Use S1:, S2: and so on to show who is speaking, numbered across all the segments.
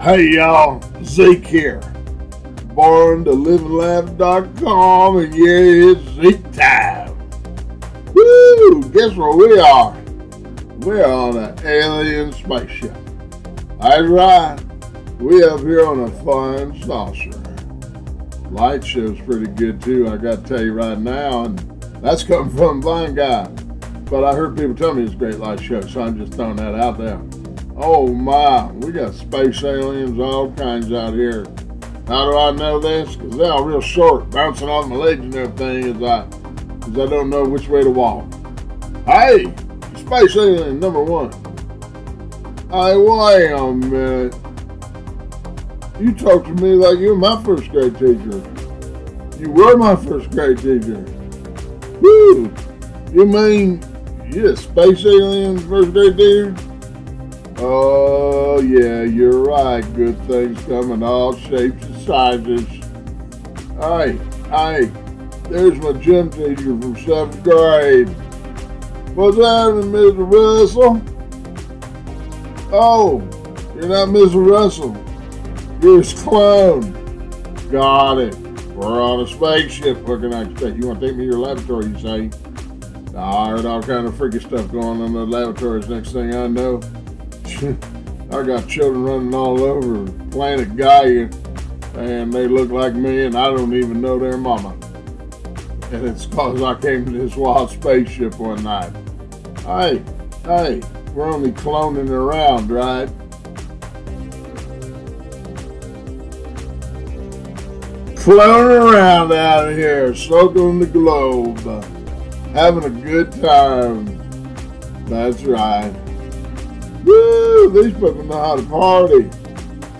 S1: Hey y'all, Zeke here. Born to live and and yeah, it's Zeke time. Woo! Guess where we are? We're on an alien spaceship. That's right. We up here on a flying saucer. Light show's pretty good too, I gotta tell you right now, and that's coming from blind guy. But I heard people tell me it's a great light show, so I'm just throwing that out there. Oh my, we got space aliens, all kinds out here. How do I know this? Because they're all real short, bouncing off my legs and everything as I, as I don't know which way to walk. Hey, space alien number one. Hey, wait a minute. You talk to me like you're my first grade teacher. You were my first grade teacher. Woo! You mean you're a space alien first grade teacher? Oh, yeah, you're right. Good things come in all shapes and sizes. Hey, hey, there's my gym teacher from seventh grade. What's happening, Mr. Russell? Oh, you're not Mr. Russell. You're his clone. Got it. We're on a spaceship. What can I expect? You want to take me to your laboratory, you say? I heard all kind of freaky stuff going on in the laboratories. Next thing I know, I got children running all over planet Gaia, and they look like me, and I don't even know their mama. And it's because I came to this wild spaceship one night. Hey, hey, we're only cloning around, right? Cloning around out here, soaking the globe, having a good time. That's right. Woo! These people know how to party.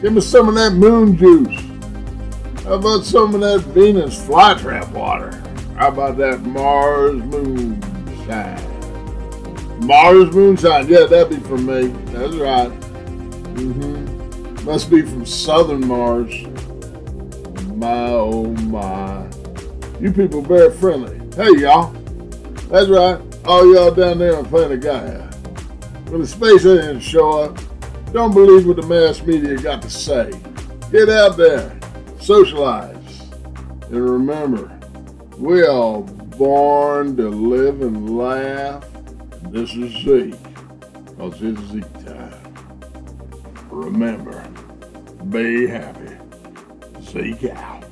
S1: Give me some of that moon juice. How about some of that Venus flytrap water? How about that Mars moonshine? Mars moonshine, yeah, that'd be from me. That's right. Mm-hmm. Must be from Southern Mars. My oh my. You people very friendly. Hey y'all. That's right. All y'all down there on Planet Gaia. When the space aliens show up, don't believe what the mass media got to say. Get out there, socialize, and remember, we all born to live and laugh. This is Zeke, because it's Zeke time. Remember, be happy. Zeke out.